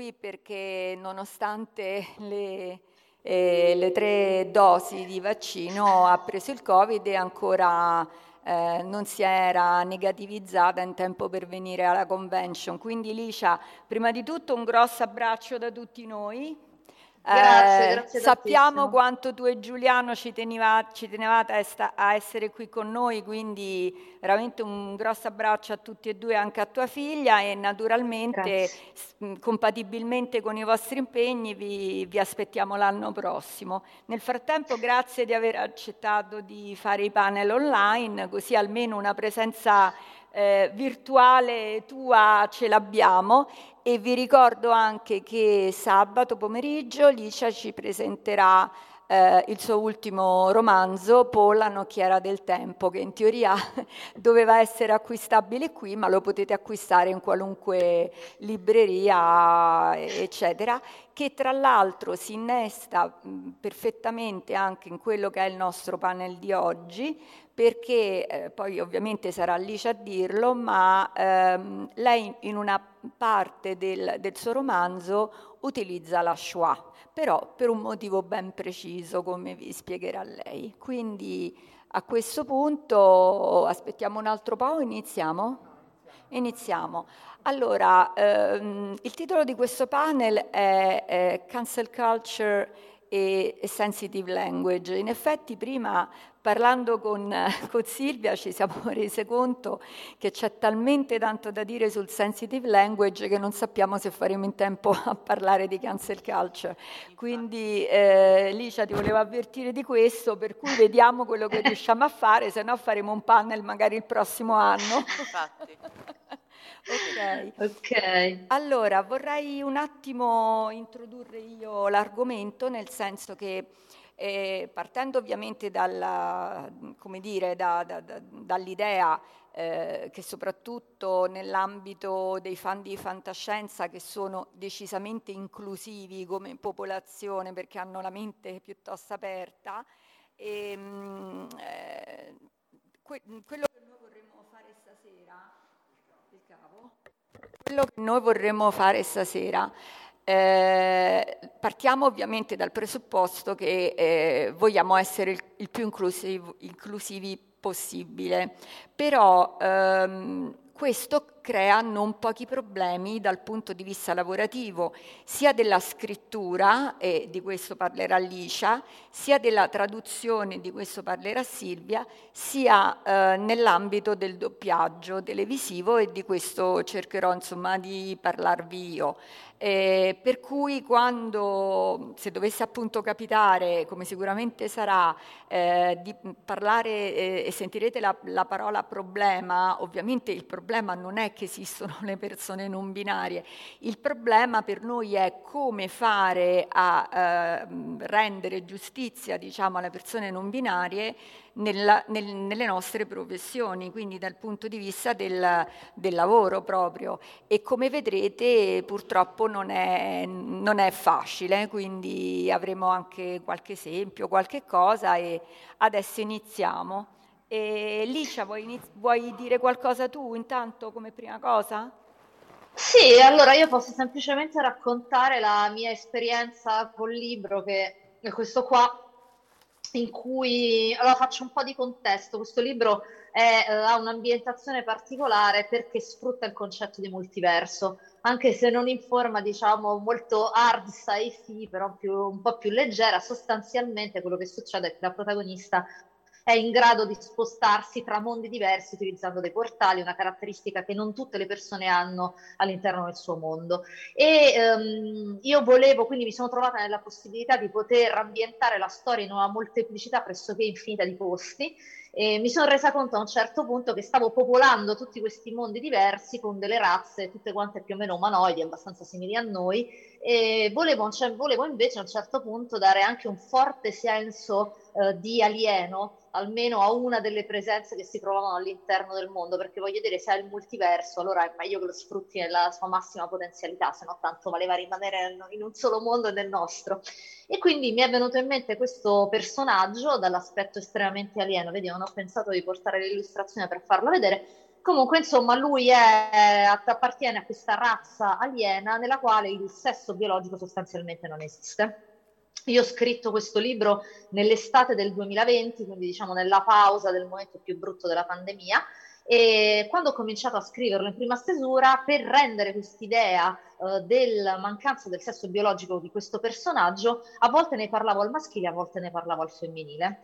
Qui perché nonostante le, eh, le tre dosi di vaccino ha preso il Covid e ancora eh, non si era negativizzata in tempo per venire alla convention. Quindi Licia, prima di tutto un grosso abbraccio da tutti noi. Grazie, Eh, grazie sappiamo tantissimo. quanto tu e Giuliano ci, teniva- ci tenevate a, esta- a essere qui con noi, quindi veramente un grosso abbraccio a tutti e due, anche a tua figlia e naturalmente s- compatibilmente con i vostri impegni vi, vi aspettiamo l'anno prossimo. Nel frattempo grazie di aver accettato di fare i panel online, così almeno una presenza eh, virtuale tua ce l'abbiamo e vi ricordo anche che sabato pomeriggio Licia ci presenterà eh, il suo ultimo romanzo, Paul, nocchiera del tempo, che in teoria doveva essere acquistabile qui, ma lo potete acquistare in qualunque libreria, eccetera, che tra l'altro si innesta mh, perfettamente anche in quello che è il nostro panel di oggi, perché eh, poi ovviamente sarà Alice a dirlo, ma ehm, lei in una parte del, del suo romanzo utilizza la Shoah, però per un motivo ben preciso, come vi spiegherà lei. Quindi a questo punto aspettiamo un altro po' iniziamo? Iniziamo. Allora, ehm, il titolo di questo panel è, eh, Cancel Culture e e Sensitive Language. In effetti prima parlando con, con Silvia ci siamo rese conto che c'è talmente tanto da dire sul sensitive language che non sappiamo se faremo in tempo a parlare di cancel culture. Quindi eh, Licia ti volevo avvertire di questo, per cui vediamo quello che riusciamo a fare, se no faremo un panel magari il prossimo anno. Infatti. Ok. Ok. Allora, vorrei un attimo introdurre io l'argomento, nel senso che eh, partendo ovviamente dalla, come dire, da- da- da- dall'idea eh, che soprattutto nell'ambito dei fan di fantascienza che sono decisamente inclusivi come popolazione perché hanno la mente piuttosto aperta, ehm, eh, que- quello che noi vorremmo fare stasera, quello che noi vorremmo fare stasera, eh, partiamo ovviamente dal presupposto che eh, vogliamo essere il, il più inclusiv- inclusivi possibile, però ehm, questo crea non pochi problemi dal punto di vista lavorativo, sia della scrittura, e di questo parlerà Licia, sia della traduzione, di questo parlerà Silvia, sia eh, nell'ambito del doppiaggio televisivo e di questo cercherò insomma di parlarvi io. Eh, per cui quando, se dovesse appunto capitare, come sicuramente sarà, eh, di parlare eh, e sentirete la, la parola problema, ovviamente il problema non è che esistono le persone non binarie, il problema per noi è come fare a eh, rendere giustizia diciamo, alle persone non binarie nella- nel- nelle nostre professioni, quindi dal punto di vista del, del lavoro proprio. E come vedrete purtroppo non è, non è facile, quindi avremo anche qualche esempio, qualche cosa e adesso iniziamo. E Licia, vuoi, iniz- vuoi dire qualcosa tu intanto come prima cosa? Sì, allora io posso semplicemente raccontare la mia esperienza col libro che è questo qua, in cui allora faccio un po' di contesto. Questo libro è, eh, ha un'ambientazione particolare perché sfrutta il concetto di multiverso, anche se non in forma, diciamo, molto hard sci-fi, però più, un po' più leggera. Sostanzialmente quello che succede è che la protagonista è in grado di spostarsi tra mondi diversi utilizzando dei portali, una caratteristica che non tutte le persone hanno all'interno del suo mondo. E um, io volevo, quindi mi sono trovata nella possibilità di poter ambientare la storia in una molteplicità pressoché infinita di posti e mi sono resa conto a un certo punto che stavo popolando tutti questi mondi diversi con delle razze, tutte quante più o meno umanoidi, abbastanza simili a noi, e volevo, cioè, volevo invece a un certo punto dare anche un forte senso eh, di alieno almeno a una delle presenze che si trovavano all'interno del mondo, perché voglio dire, se è il multiverso, allora è meglio che lo sfrutti nella sua massima potenzialità, se no tanto valeva rimanere in un solo mondo e nel nostro. E quindi mi è venuto in mente questo personaggio dall'aspetto estremamente alieno, vedi, non ho pensato di portare l'illustrazione per farlo vedere, Comunque, insomma, lui è, appartiene a questa razza aliena nella quale il sesso biologico sostanzialmente non esiste. Io ho scritto questo libro nell'estate del 2020, quindi diciamo nella pausa del momento più brutto della pandemia, e quando ho cominciato a scriverlo in prima stesura, per rendere quest'idea eh, della mancanza del sesso biologico di questo personaggio, a volte ne parlavo al maschile, a volte ne parlavo al femminile.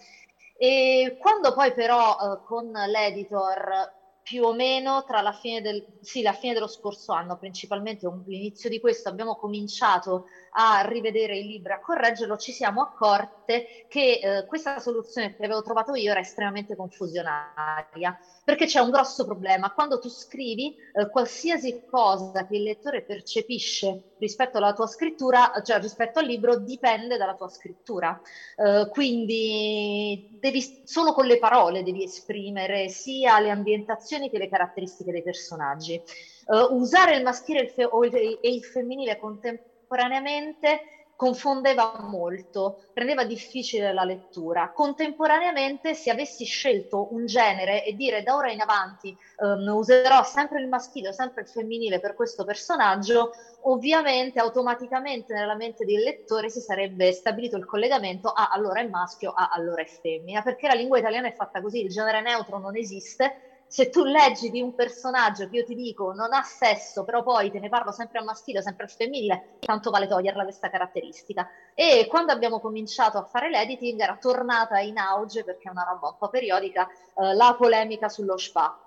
E quando poi però eh, con l'editor più o meno tra la fine, del, sì, la fine dello scorso anno, principalmente l'inizio di questo, abbiamo cominciato a rivedere il libro, a correggerlo, ci siamo accorte che eh, questa soluzione che avevo trovato io era estremamente confusionaria, perché c'è un grosso problema. Quando tu scrivi eh, qualsiasi cosa che il lettore percepisce rispetto alla tua scrittura, cioè rispetto al libro, dipende dalla tua scrittura. Eh, quindi devi, solo con le parole devi esprimere sia le ambientazioni che le caratteristiche dei personaggi. Uh, usare il maschile e il, fe- il, e il femminile contemporaneamente contemporaneamente confondeva molto, rendeva difficile la lettura. Contemporaneamente, se avessi scelto un genere e dire da ora in avanti um, userò sempre il maschile o sempre il femminile per questo personaggio, ovviamente automaticamente nella mente del lettore si sarebbe stabilito il collegamento a allora è maschio, a allora è femmina, perché la lingua italiana è fatta così, il genere neutro non esiste se tu leggi di un personaggio che io ti dico non ha sesso, però poi te ne parlo sempre al maschile, sempre al femminile, tanto vale toglierla questa caratteristica. E quando abbiamo cominciato a fare l'editing era tornata in auge, perché è una roba un po' periodica, eh, la polemica sullo spa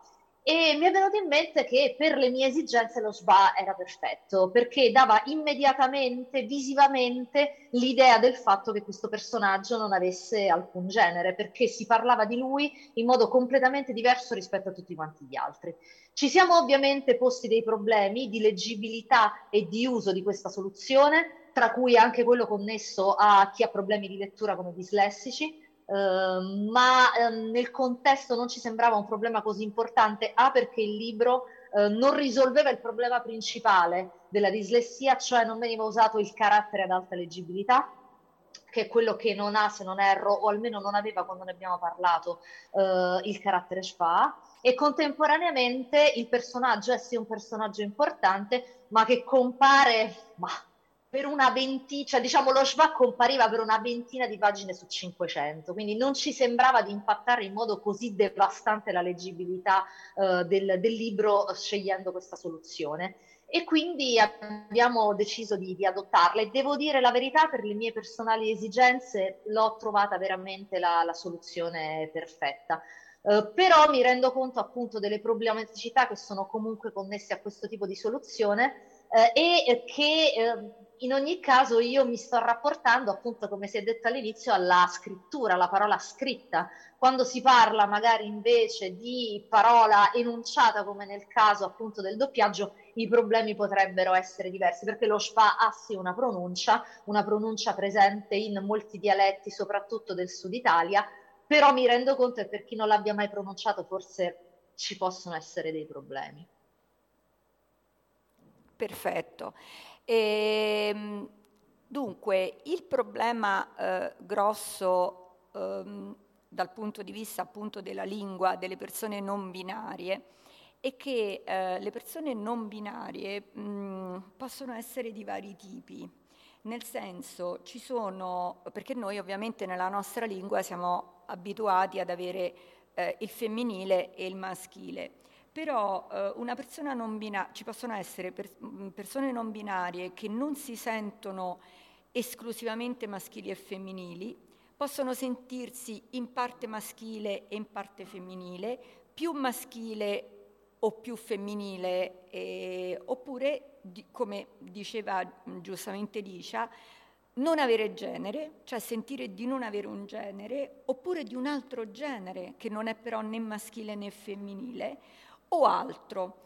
e mi è venuto in mente che per le mie esigenze lo SBA era perfetto, perché dava immediatamente, visivamente, l'idea del fatto che questo personaggio non avesse alcun genere, perché si parlava di lui in modo completamente diverso rispetto a tutti quanti gli altri. Ci siamo ovviamente posti dei problemi di leggibilità e di uso di questa soluzione, tra cui anche quello connesso a chi ha problemi di lettura come dislessici, Ehm, ma uh, nel contesto non ci sembrava un problema così importante, A perché il libro uh, non risolveva il problema principale della dislessia, cioè non veniva usato il carattere ad alta leggibilità, che è quello che non ha, se non erro, o almeno non aveva quando ne abbiamo parlato, il carattere Spa, e contemporaneamente il personaggio è sì un personaggio importante, ma che compare... Ma, per una ventina, cioè diciamo lo Schwab compariva per una ventina di pagine su 500, quindi non ci sembrava di impattare in modo così devastante la leggibilità uh, del, del, libro scegliendo questa soluzione. E quindi abbiamo deciso di, di, adottarla e devo dire la verità, per le mie personali esigenze l'ho trovata veramente la, la soluzione perfetta. Uh, però mi rendo conto appunto delle problematicità che sono comunque connesse a questo tipo di soluzione uh, e che in ogni caso io mi sto rapportando, appunto, come si è detto all'inizio, alla scrittura, alla parola scritta. Quando si parla magari invece di parola enunciata, come nel caso appunto del doppiaggio, i problemi potrebbero essere diversi, perché lo spa ha sì una pronuncia, una pronuncia presente in molti dialetti, soprattutto del sud Italia, però mi rendo conto che per chi non l'abbia mai pronunciato forse ci possono essere dei problemi. Perfetto. E, ehm, dunque, il problema eh, grosso ehm, dal punto di vista appunto della lingua delle persone non binarie è che eh, le persone non binarie mh, possono essere di vari tipi. nel senso ci sono, perché noi ovviamente nella nostra lingua siamo abituati ad avere eh, il femminile e il maschile, però eh, una persona non binaria, ci possono essere per, persone non binarie che non si sentono esclusivamente maschili e femminili, possono sentirsi in parte maschile e in parte femminile, più maschile o più femminile, eh, oppure, di, come diceva giustamente Licia, non avere genere, cioè sentire di non avere un genere, oppure di un altro genere, che non è però né maschile né femminile, o altro.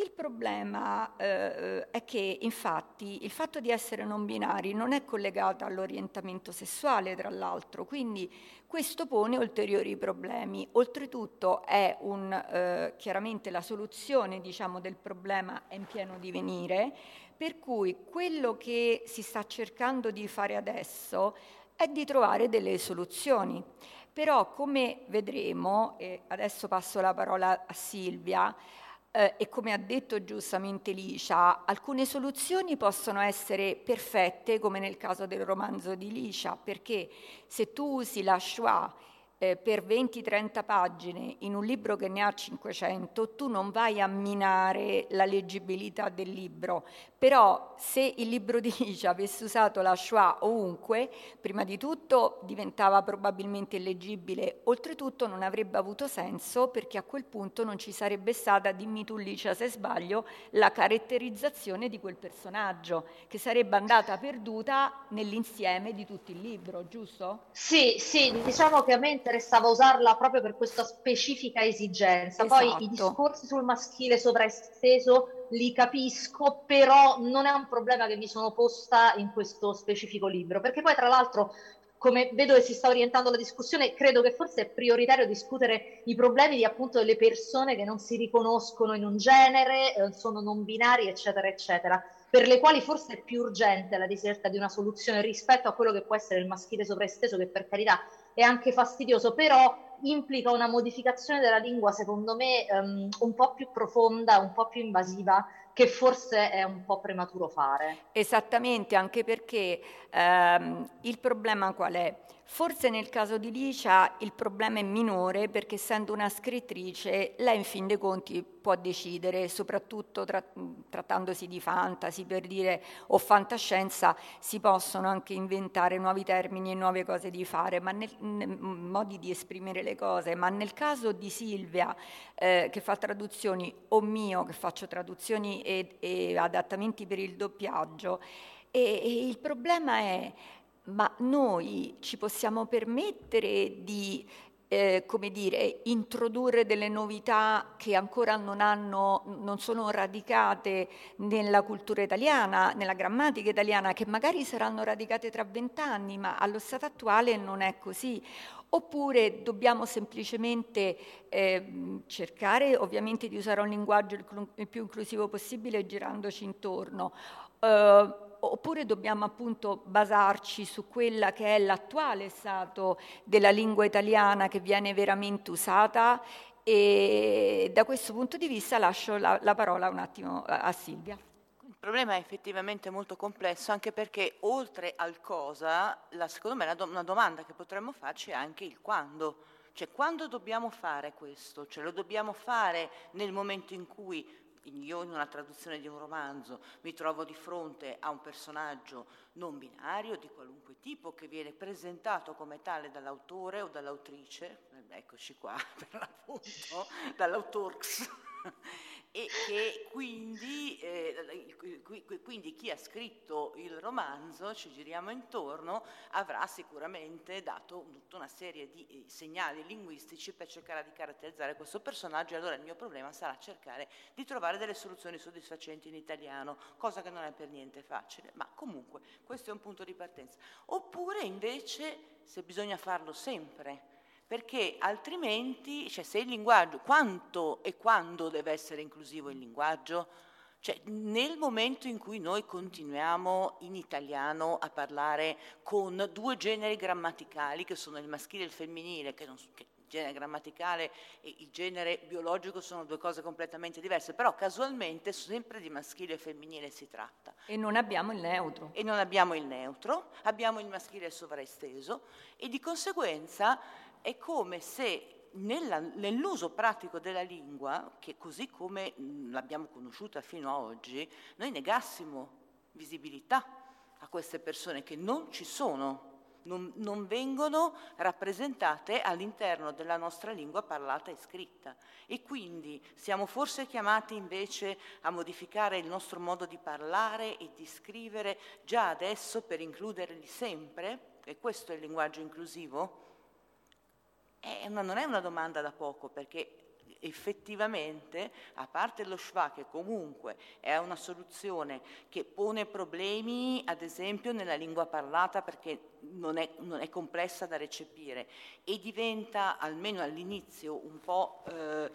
Il problema eh, è che infatti il fatto di essere non binari non è collegato all'orientamento sessuale, tra l'altro, quindi questo pone ulteriori problemi. Oltretutto è un, eh, chiaramente la soluzione diciamo, del problema è in pieno divenire, per cui quello che si sta cercando di fare adesso è di trovare delle soluzioni. Però come vedremo, e adesso passo la parola a Silvia, eh, e come ha detto giustamente Licia, alcune soluzioni possono essere perfette, come nel caso del romanzo di Licia, perché se tu usi la Shoah eh, per 20-30 pagine in un libro che ne ha 500, tu non vai a minare la leggibilità del libro, però se il libro di Licia avesse usato la Shoah ovunque, prima di tutto diventava probabilmente illeggibile, oltretutto non avrebbe avuto senso perché a quel punto non ci sarebbe stata, dimmi tu Licia se sbaglio, la caratterizzazione di quel personaggio, che sarebbe andata perduta nell'insieme di tutto il libro, giusto? Sì, sì, diciamo che a me interessava usarla proprio per questa specifica esigenza. Esatto. Poi i esatto. discorsi sul maschile sovraesteso li capisco, però non è un problema che mi sono posta in questo specifico libro, perché poi tra l'altro come vedo che si sta orientando la discussione, credo che forse è prioritario discutere i problemi di appunto delle persone che non si riconoscono in un genere, eh, sono non binari, eccetera, eccetera, per le quali forse è più urgente la ricerca di una soluzione rispetto a quello che può essere il maschile sovraesteso, che per carità è anche fastidioso, però implica una modificazione della lingua, secondo me, um, un po' più profonda, un po' più invasiva, che forse è un po' prematuro fare. Esattamente, anche perché ehm, il problema qual è? Forse nel caso di Licia il problema è minore perché essendo una scrittrice lei in fin dei conti può decidere, soprattutto tra, trattandosi di fantasy per dire o fantascienza, si possono anche inventare nuovi termini e nuove cose di fare, nel modi di esprimere le cose, ma nel caso di Silvia eh, che fa traduzioni o mio che faccio traduzioni e, e adattamenti per il doppiaggio, e, e il problema è ma noi ci possiamo permettere di eh, come dire, introdurre delle novità che ancora non, hanno, non sono radicate nella cultura italiana, nella grammatica italiana, che magari saranno radicate tra vent'anni, ma allo stato attuale non è così. Oppure dobbiamo semplicemente eh, cercare ovviamente di usare un linguaggio il più inclusivo possibile girandoci intorno. Uh, oppure dobbiamo appunto basarci su quella che è l'attuale stato della lingua italiana che viene veramente usata e da questo punto di vista lascio la, la parola un attimo a, Silvia. Il problema è effettivamente molto complesso anche perché oltre al cosa, la, secondo me una domanda che potremmo farci è anche il quando. Cioè quando dobbiamo fare questo? Cioè lo dobbiamo fare nel momento in cui io in una traduzione di un romanzo mi trovo di fronte a un personaggio non binario di qualunque tipo che viene presentato come tale dall'autore o dall'autrice, eccoci qua per l'appunto, dall'autorx e che quindi, eh, quindi, chi ha scritto il romanzo, ci giriamo intorno, avrà sicuramente dato tutta una serie di eh, segnali linguistici per cercare di caratterizzare questo personaggio e allora il mio problema sarà cercare di trovare delle soluzioni soddisfacenti in italiano, cosa che non è per niente facile, ma comunque questo è un punto di partenza. Oppure invece se bisogna farlo sempre, perché altrimenti, cioè se il linguaggio, quanto e quando deve essere inclusivo il linguaggio? Cioè, nel momento in cui noi continuiamo in italiano a parlare con due generi grammaticali che sono il maschile e il femminile, che, non, che genere grammaticale e il genere biologico sono due cose completamente diverse, però casualmente sempre di maschile e femminile si tratta. E non abbiamo il neutro. E non abbiamo il neutro, abbiamo il maschile sovraesteso e di conseguenza è come se nella, nell'uso pratico della lingua, che così come l'abbiamo conosciuta fino ad oggi, noi negassimo visibilità a queste persone che non ci sono non, non vengono rappresentate all'interno della nostra lingua parlata e scritta e quindi siamo forse chiamati invece a modificare il nostro modo di parlare e di scrivere già adesso per includerli sempre? E questo è il linguaggio inclusivo? È una, non è una domanda da poco perché effettivamente, a parte lo schwa che comunque è una soluzione che pone problemi, ad esempio, nella lingua parlata perché non è, non è complessa da recepire e diventa, almeno all'inizio, un po' eh,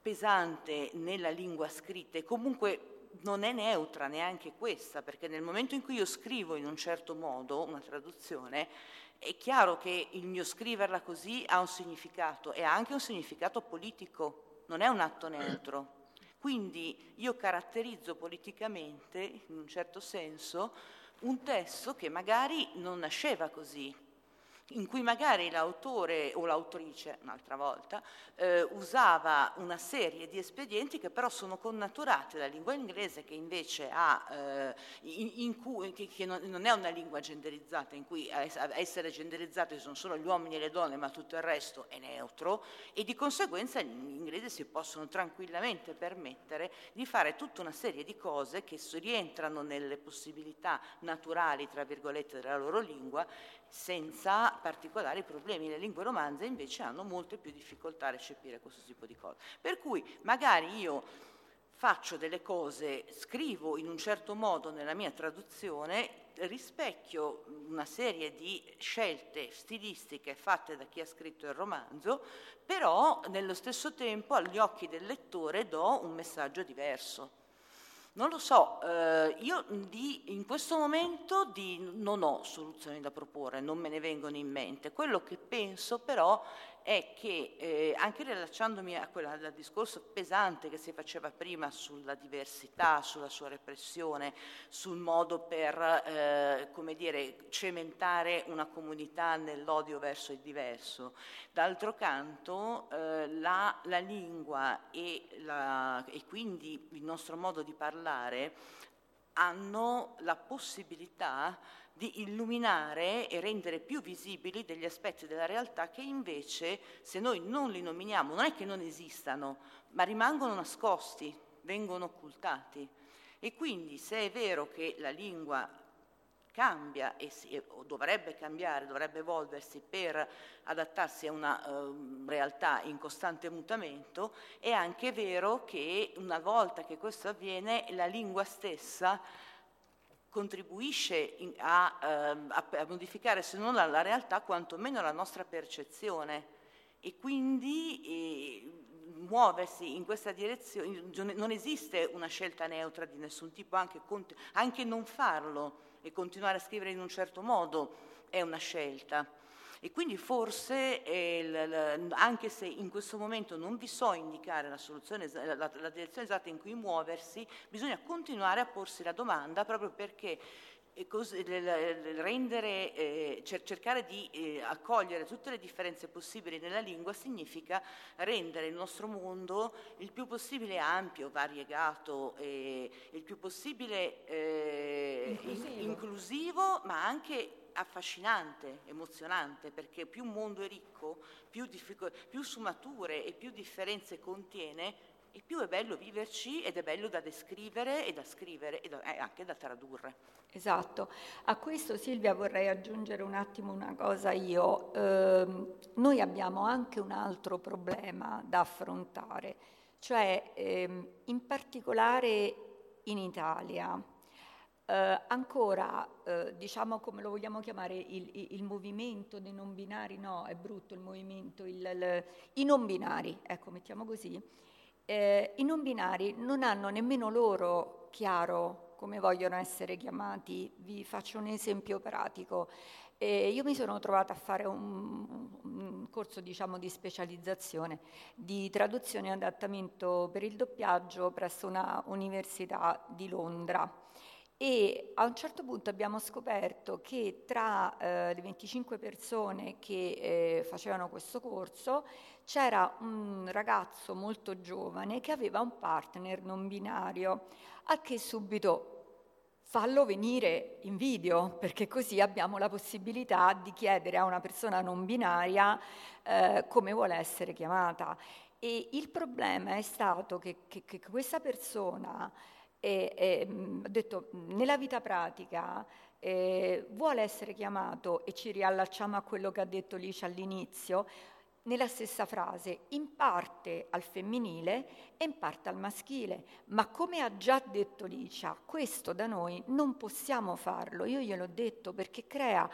pesante nella lingua scritta e comunque non è neutra neanche questa, perché nel momento in cui io scrivo in un certo modo una traduzione, è chiaro che il mio scriverla così ha un significato e ha anche un significato politico, non è un atto neutro. Quindi io caratterizzo politicamente, in un certo senso, un testo che magari non nasceva così, in cui magari l'autore o l'autrice, un'altra volta, eh, usava una serie di espedienti che però sono connaturati dalla lingua inglese che invece ha, eh, in, in cui, che, che, non è una lingua genderizzata, in cui a essere genderizzati sono solo gli uomini e le donne, ma tutto il resto è neutro e di conseguenza gli inglesi si possono tranquillamente permettere di fare tutta una serie di cose che rientrano nelle possibilità naturali, tra virgolette, della loro lingua senza particolari problemi. Le lingue romanze invece hanno molte più difficoltà a recepire questo tipo di cose. Per cui magari io faccio delle cose, scrivo in un certo modo nella mia traduzione, rispecchio una serie di scelte stilistiche fatte da chi ha scritto il romanzo, però nello stesso tempo agli occhi del lettore do un messaggio diverso. Non lo so, eh, io di, in questo momento di, non ho soluzioni da proporre, non me ne vengono in mente. Quello che penso però è che eh, anche rilacciandomi al discorso pesante che si faceva prima sulla diversità, sulla sua repressione, sul modo per eh, come dire, cementare una comunità nell'odio verso il diverso, d'altro canto eh, la, la, lingua e, la, e quindi il nostro modo di parlare hanno la possibilità di illuminare e rendere più visibili degli aspetti della realtà che invece, se noi non li nominiamo, non è che non esistano, ma rimangono nascosti, vengono occultati. E quindi se è vero che la lingua cambia e si, o dovrebbe cambiare, dovrebbe evolversi per adattarsi a una uh, realtà in costante mutamento, è anche vero che una volta che questo avviene la lingua stessa contribuisce in, a, ehm, a, a, modificare se non la, la, realtà, quantomeno la nostra percezione e quindi eh, muoversi in questa direzione, non esiste una scelta neutra di nessun tipo, anche, anche non farlo e continuare a scrivere in un certo modo è una scelta. E quindi forse, eh, anche se in questo momento non vi so indicare la, soluzione, la, la direzione esatta in cui muoversi, bisogna continuare a porsi la domanda proprio perché rendere, eh, cercare di eh, accogliere tutte le differenze possibili nella lingua significa rendere il nostro mondo il più possibile ampio, variegato, eh, il più possibile eh, inclusivo. inclusivo, ma anche affascinante, emozionante, perché più un mondo è ricco, più, diffic- più sfumature e più differenze contiene, e più è bello viverci ed è bello da descrivere e da scrivere e da, eh, anche da tradurre. Esatto. A questo Silvia vorrei aggiungere un attimo una cosa io. Eh, noi abbiamo anche un altro problema da affrontare, cioè ehm, in particolare in Italia eh, ancora, eh, diciamo come lo vogliamo chiamare, il, il, il, movimento dei non binari, no, è brutto il movimento, il, i non binari, ecco, mettiamo così, eh, i non binari non hanno nemmeno loro chiaro come vogliono essere chiamati. Vi faccio un esempio pratico. E io mi sono trovata a fare un, un corso diciamo, di specializzazione di traduzione e adattamento per il doppiaggio presso una università di Londra e a un certo punto abbiamo scoperto che tra eh, le 25 persone che eh, facevano questo corso c'era un ragazzo molto giovane che aveva un partner non binario, a che subito fallo venire in video, perché così abbiamo la possibilità di chiedere a una persona non binaria eh, come vuole essere chiamata. E il problema è stato che, che, che questa persona eh, eh, ha detto nella vita pratica eh, vuole essere chiamato, e ci riallacciamo a quello che ha detto Licia all'inizio, nella stessa frase, in parte al femminile e in parte al maschile. Ma come ha già detto Licia, questo da noi non possiamo farlo, io gliel'ho detto perché crea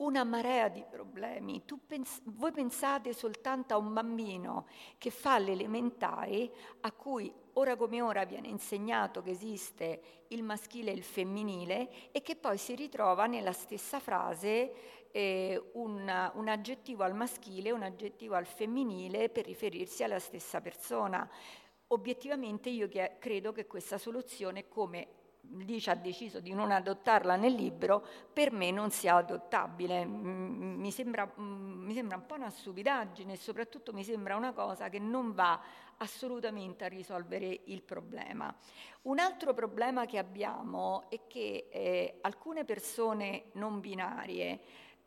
una marea di problemi. Pens- voi pensate soltanto a un bambino che fa l'elementare a cui ora come ora viene insegnato che esiste il maschile e il femminile e che poi si ritrova nella stessa frase eh, un, un aggettivo al maschile e un aggettivo al femminile per riferirsi alla stessa persona. Obiettivamente io credo che questa soluzione, come Licia ha deciso di non adottarla nel libro, per me non sia adottabile. Mi sembra, mi sembra un po' una stupidaggine e soprattutto mi sembra una cosa che non va assolutamente a risolvere il problema. Un altro problema che abbiamo è che eh, alcune persone non binarie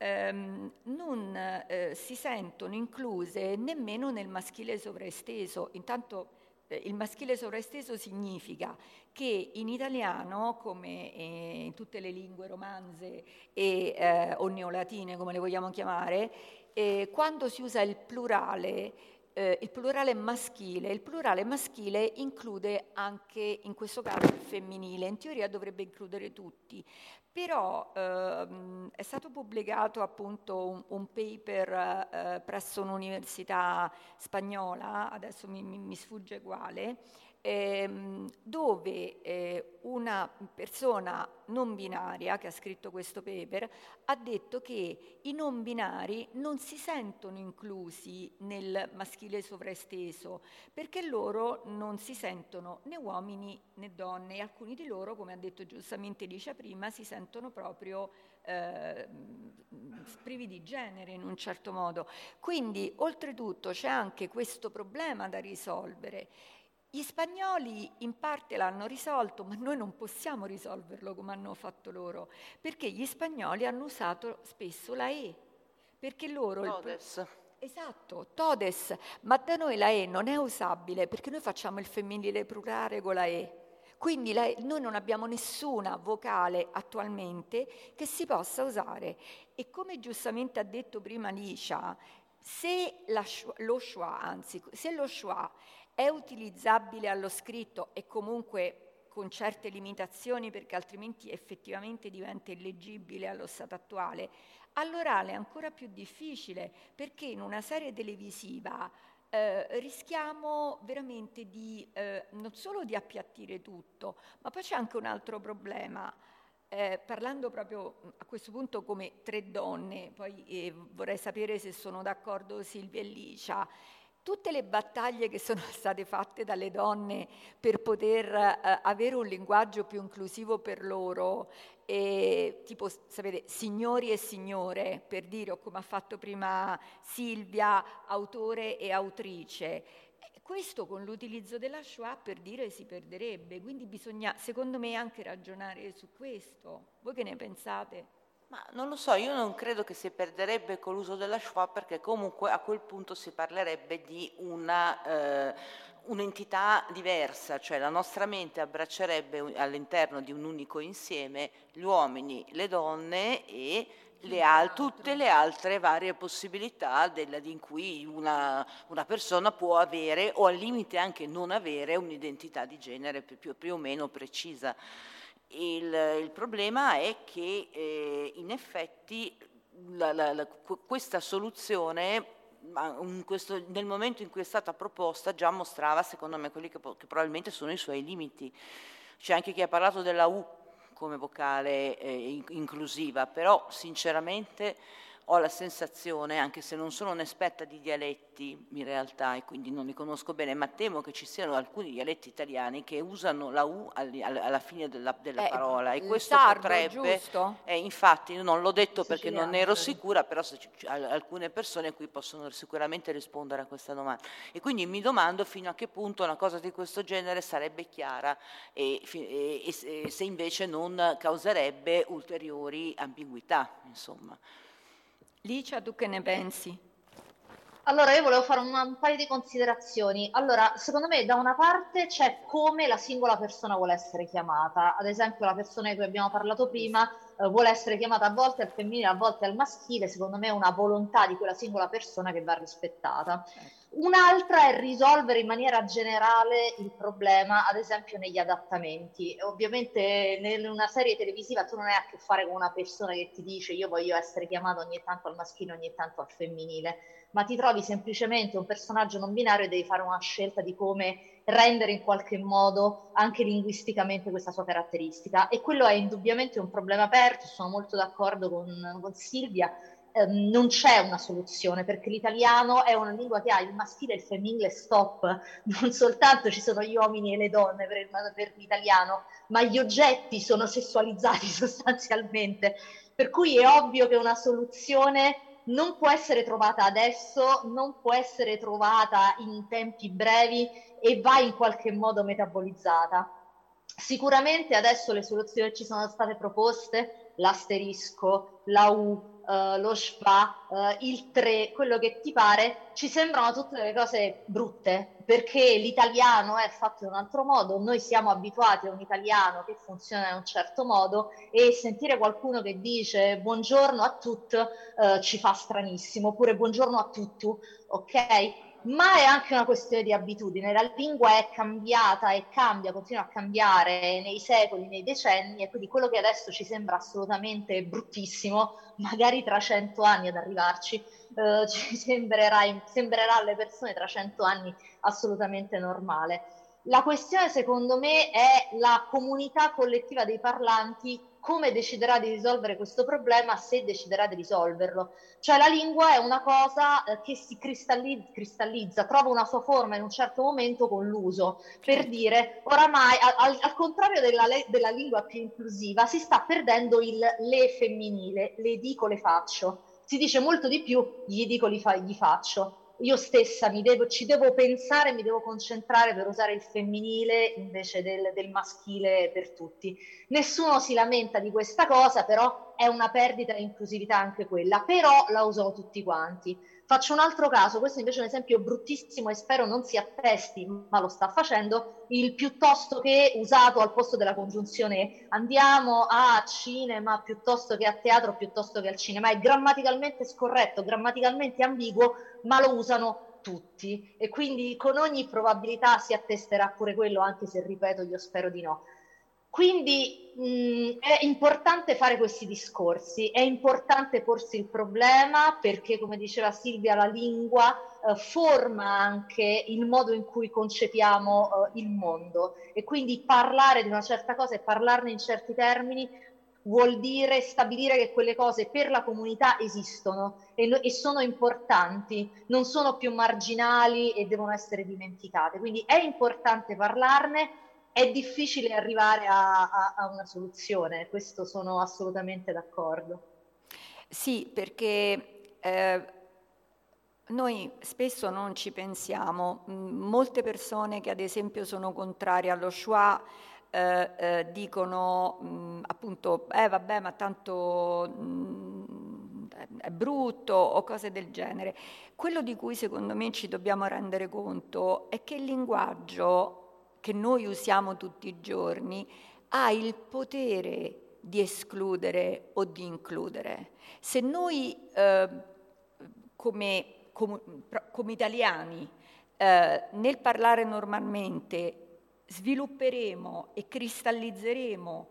ehm, non eh, si sentono incluse nemmeno nel maschile sovraesteso. Intanto eh, il maschile sovraesteso significa che in italiano, come eh, in tutte le lingue romanze e, eh, o neolatine, come le vogliamo chiamare, eh, quando si usa il plurale eh, il plurale maschile. Il plurale maschile include anche, in questo caso, il femminile. In teoria dovrebbe includere tutti. Però ehm, è stato pubblicato appunto un, un paper eh, presso un'università spagnola, adesso mi, mi, mi sfugge quale, ehm, dove eh, una persona non binaria che ha scritto questo paper ha detto che i non binari non si sentono inclusi nel maschile sovraesteso perché loro non si sentono né uomini né donne e alcuni di loro, come ha detto giustamente Licia prima, si sentono proprio eh, privi di genere in un certo modo. Quindi oltretutto c'è anche questo problema da risolvere gli spagnoli in parte l'hanno risolto, ma noi non possiamo risolverlo come hanno fatto loro, perché gli spagnoli hanno usato spesso la E, perché loro... Todes. Il, esatto, todes, ma da noi la E non è usabile perché noi facciamo il femminile plurale con la E. Quindi la, noi non abbiamo nessuna vocale attualmente che si possa usare. E come giustamente ha detto prima Licia, se la, lo schwa, anzi, se lo schwa è utilizzabile allo scritto e comunque con certe limitazioni perché altrimenti effettivamente diventa illeggibile allo stato attuale, all'orale è ancora più difficile perché in una serie televisiva eh, rischiamo veramente di eh, non solo di appiattire tutto, ma poi c'è anche un altro problema. Eh, parlando proprio a questo punto come tre donne, poi eh, vorrei sapere se sono d'accordo Silvia e Licia, tutte le battaglie che sono state fatte dalle donne per poter eh, avere un linguaggio più inclusivo per loro, e, tipo, sapete, signori e signore, per dire, o come ha fatto prima Silvia, autore e autrice. Questo con l'utilizzo della schwa per dire si perderebbe, quindi bisogna secondo me anche ragionare su questo. Voi che ne pensate? Ma non lo so, io non credo che si perderebbe con l'uso della schwa perché comunque a quel punto si parlerebbe di una, eh, un'entità diversa, cioè la nostra mente abbraccerebbe all'interno di un unico insieme gli uomini, le donne e le al- tutte le altre varie possibilità della, in cui una, una, persona può avere o al limite anche non avere un'identità di genere più, più o meno precisa. Il, il problema è che eh, in effetti la, la, la, questa soluzione questo, nel momento in cui è stata proposta già mostrava secondo me quelli che, che probabilmente sono i suoi limiti. C'è anche chi ha parlato della U come vocale eh, inclusiva, però sinceramente ho la sensazione, anche se non sono un'esperta di dialetti in realtà e quindi non li conosco bene, ma temo che ci siano alcuni dialetti italiani che usano la U alla fine della, della eh, parola e questo sardo, potrebbe... Eh, infatti non l'ho detto perché non ero sicura, però se, alcune persone qui possono sicuramente rispondere a questa domanda. E quindi mi domando fino a che punto una cosa di questo genere sarebbe chiara e, e, e se invece non causerebbe ulteriori ambiguità. Insomma. Licia, tu che ne pensi? Allora, io volevo fare un, un paio di considerazioni. Allora, secondo me da una parte c'è come la singola persona vuole essere chiamata. Ad esempio, la persona di cui abbiamo parlato prima eh, vuole essere chiamata a volte al femminile, a volte al maschile. Secondo me è una volontà di quella singola persona che va rispettata. Certo. Un'altra è risolvere in maniera generale il problema, ad esempio negli adattamenti. Ovviamente in una serie televisiva tu non hai a che fare con una persona che ti dice io voglio essere chiamato ogni tanto al maschile, ogni tanto al femminile, ma ti trovi semplicemente un personaggio non binario e devi fare una scelta di come rendere in qualche modo anche linguisticamente questa sua caratteristica. E quello è indubbiamente un problema aperto, sono molto d'accordo con, con Silvia ehm, non c'è una soluzione perché l'italiano è una lingua che ha il maschile e il femminile stop, non soltanto ci sono gli uomini e le donne per, per l'italiano, ma gli oggetti sono sessualizzati sostanzialmente. Per cui è ovvio che una soluzione non può essere trovata adesso, non può essere trovata in tempi brevi e va in qualche modo metabolizzata. Sicuramente adesso le soluzioni ci sono state proposte, l'asterisco, la U, uh, lo schwa, uh, il 3, quello che ti pare, ci sembrano tutte delle cose brutte, perché l'italiano è fatto in un altro modo, noi siamo abituati a un italiano che funziona in un certo modo e sentire qualcuno che dice buongiorno a tutti uh, ci fa stranissimo, oppure buongiorno a tutti, ok? Ma è anche una questione di abitudine. La lingua è cambiata e cambia, continua a cambiare nei secoli, nei decenni, e quindi quello che adesso ci sembra assolutamente bruttissimo, magari tra cento anni ad arrivarci, eh, ci sembrerà, sembrerà alle persone tra cento anni assolutamente normale. La questione secondo me è la comunità collettiva dei parlanti come deciderà di risolvere questo problema se deciderà di risolverlo. Cioè la lingua è una cosa eh, che si cristallizza, cristallizza, trova una sua forma in un certo momento con l'uso, per certo. dire oramai al, al contrario della, della, lingua più inclusiva si sta perdendo il le femminile, le dico, le faccio. Si dice molto di più, gli dico, fa, gli faccio io stessa devo, ci devo pensare, mi devo concentrare per usare il femminile invece del, del, maschile per tutti. Nessuno si lamenta di questa cosa, però è una perdita di inclusività anche quella, però la usano tutti quanti. Faccio un altro caso, questo invece è un esempio bruttissimo e spero non si attesti, ma lo sta facendo, il piuttosto che usato al posto della congiunzione andiamo a cinema piuttosto che a teatro piuttosto che al cinema. È grammaticalmente scorretto, grammaticalmente ambiguo, ma lo usano tutti e quindi con ogni probabilità si attesterà pure quello, anche se ripeto, io spero di no. Quindi mh, è importante fare questi discorsi, è importante porsi il problema perché, come diceva Silvia, la lingua eh, forma anche il modo in cui concepiamo eh, il mondo e quindi parlare di una certa cosa e parlarne in certi termini vuol dire stabilire che quelle cose per la comunità esistono e, e, sono importanti, non sono più marginali e devono essere dimenticate. Quindi è importante parlarne, è difficile arrivare a, a, a una soluzione, questo sono assolutamente d'accordo. Sì, perché eh, noi spesso non ci pensiamo, molte persone che ad esempio sono contrarie allo schwa eh, eh, dicono mh, appunto, eh vabbè ma tanto mh, è brutto o cose del genere. Quello di cui secondo me ci dobbiamo rendere conto è che il linguaggio che noi usiamo tutti i giorni ha il potere di escludere o di includere. Se noi eh, come, come, come, italiani eh, nel parlare normalmente svilupperemo e cristallizzeremo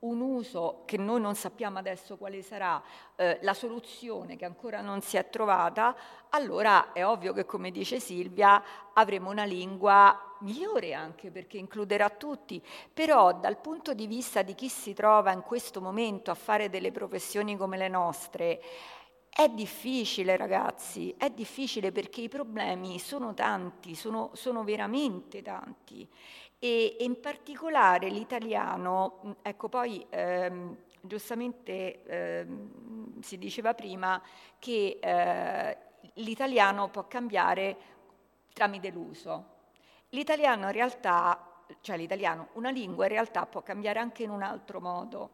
un uso che noi non sappiamo adesso quale sarà, eh, la soluzione che ancora non si è trovata, allora è ovvio che, come dice Silvia, avremo una lingua migliore anche perché includerà tutti, però dal punto di vista di chi si trova in questo momento a fare delle professioni come le nostre, è difficile ragazzi, è difficile perché i problemi sono tanti, sono, sono veramente tanti e, e, in particolare l'italiano, ecco poi ehm, giustamente ehm, si diceva prima che eh, l'italiano può cambiare tramite l'uso. L'italiano in realtà, cioè l'italiano, una lingua in realtà può cambiare anche in un altro modo.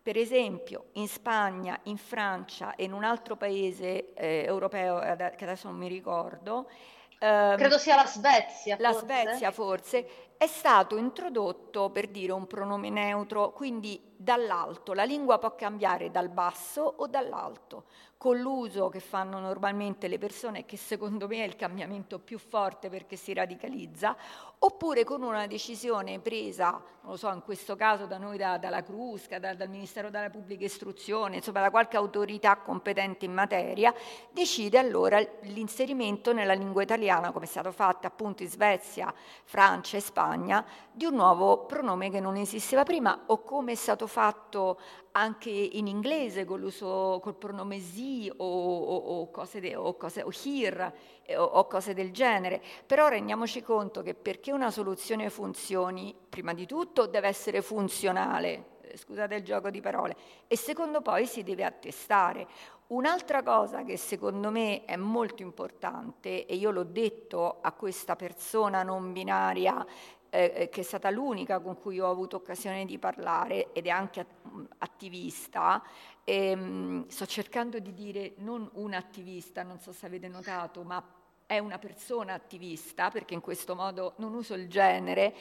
Per esempio, in Spagna, in Francia e in un altro paese eh, europeo che adesso non mi ricordo, ehm, credo sia la Svezia. La forse. Svezia forse è stato introdotto per dire un pronome neutro, quindi dall'alto, la lingua può cambiare dal basso o dall'alto. Con l'uso che fanno normalmente le persone, che secondo me è il cambiamento più forte perché si radicalizza, oppure con una decisione presa, non lo so, in questo caso da noi, da, dalla Crusca, da, dal Ministero della Pubblica Istruzione, insomma da qualche autorità competente in materia, decide allora l'inserimento nella lingua italiana, come è stato fatto appunto in Svezia, Francia e Spagna, di un nuovo pronome che non esisteva prima, o come è stato fatto anche in inglese con l'uso col pronome Z o, o, o, cose de, o, cose, o here o, cose del genere. Però rendiamoci conto che perché una soluzione funzioni, prima di tutto deve essere funzionale, eh, scusate il gioco di parole, e secondo poi si deve attestare. Un'altra cosa che secondo me è molto importante, e io l'ho detto a questa persona non binaria eh, eh, che è stata l'unica con cui ho avuto occasione di parlare ed è anche attivista, ehm, sto cercando di dire non un attivista, non so se avete notato, ma è una persona attivista, perché in questo modo non uso il genere,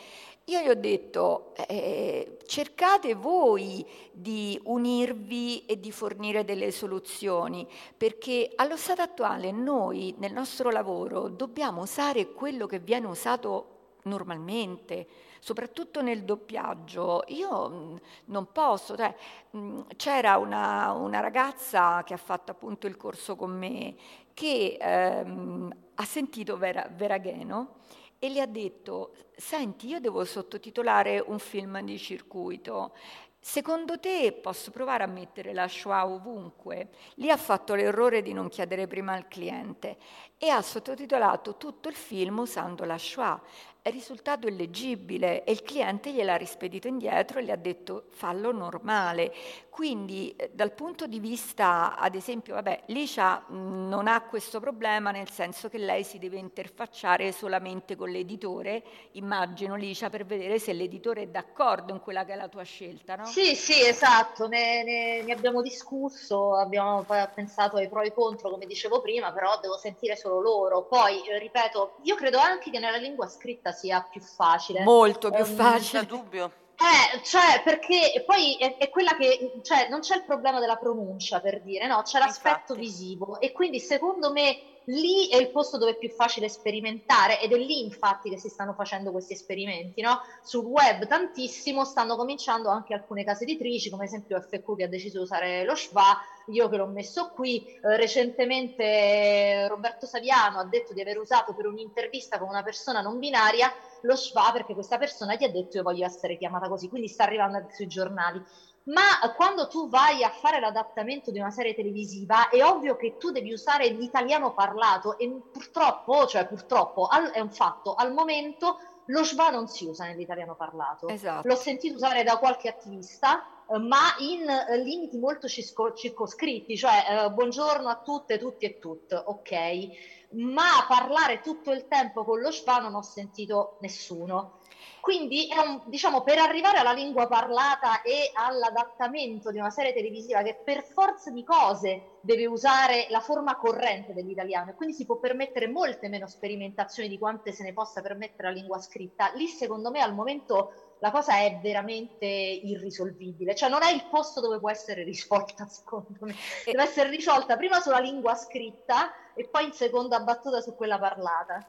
io gli ho detto eh, cercate voi di unirvi e di fornire delle soluzioni, perché allo stato attuale noi nel nostro lavoro dobbiamo usare quello che viene usato normalmente, soprattutto nel doppiaggio. Io mm, non posso, cioè, mm, c'era una, una, ragazza che ha fatto appunto il corso con me che ehm, ha sentito Vera, Veragheno e le ha detto, senti, io devo sottotitolare un film di circuito, Secondo te posso provare a mettere la schwa ovunque? Lì ha fatto l'errore di non chiedere prima al cliente e ha sottotitolato tutto il film usando la schwa è risultato illeggibile e il cliente gliel'ha rispedito indietro e gli ha detto fallo normale. Quindi eh, dal punto di vista, ad esempio, vabbè, Licia non ha questo problema nel senso che lei si deve interfacciare solamente con l'editore, immagino Licia, per vedere se l'editore è d'accordo in quella che è la tua scelta, no? Sì, sì, esatto, ne, ne, ne abbiamo discusso, abbiamo pensato ai pro e contro, come dicevo prima, però devo sentire solo loro. Poi, eh, ripeto, io credo anche che nella lingua scritta sia più facile. Molto più um, facile. Senza dubbio. Eh, cioè, perché poi è, è, quella che, cioè, non c'è il problema della pronuncia, per dire, no? C'è l'aspetto Infatti. visivo e quindi secondo me lì è il posto dove è più facile sperimentare ed è lì infatti che si stanno facendo questi esperimenti, no? Sul web tantissimo stanno cominciando anche alcune case editrici, come ad esempio FQ che ha deciso di usare lo schwa, io che l'ho messo qui, eh, recentemente Roberto Saviano ha detto di aver usato per un'intervista con una persona non binaria lo schwa perché questa persona gli ha detto io voglio essere chiamata così, quindi sta arrivando sui giornali ma quando tu vai a fare l'adattamento di una serie televisiva è ovvio che tu devi usare l'italiano parlato e purtroppo, cioè purtroppo al, è un fatto, al momento lo schwa non si usa nell'italiano parlato. Esatto. L'ho sentito usare da qualche attivista, eh, ma in eh, limiti molto circo, circoscritti, cioè eh, buongiorno a tutte, tutti e tutte, ok? Ma parlare tutto il tempo con lo schwa non ho sentito nessuno. Quindi un, diciamo, per arrivare alla lingua parlata e all'adattamento di una serie televisiva che per forza di cose deve usare la forma corrente dell'italiano e quindi si può permettere molte meno sperimentazioni di quante se ne possa permettere la lingua scritta, lì secondo me al momento la cosa è veramente irrisolvibile, cioè non è il posto dove può essere risolta secondo me, deve essere risolta prima sulla lingua scritta e poi in seconda battuta su quella parlata.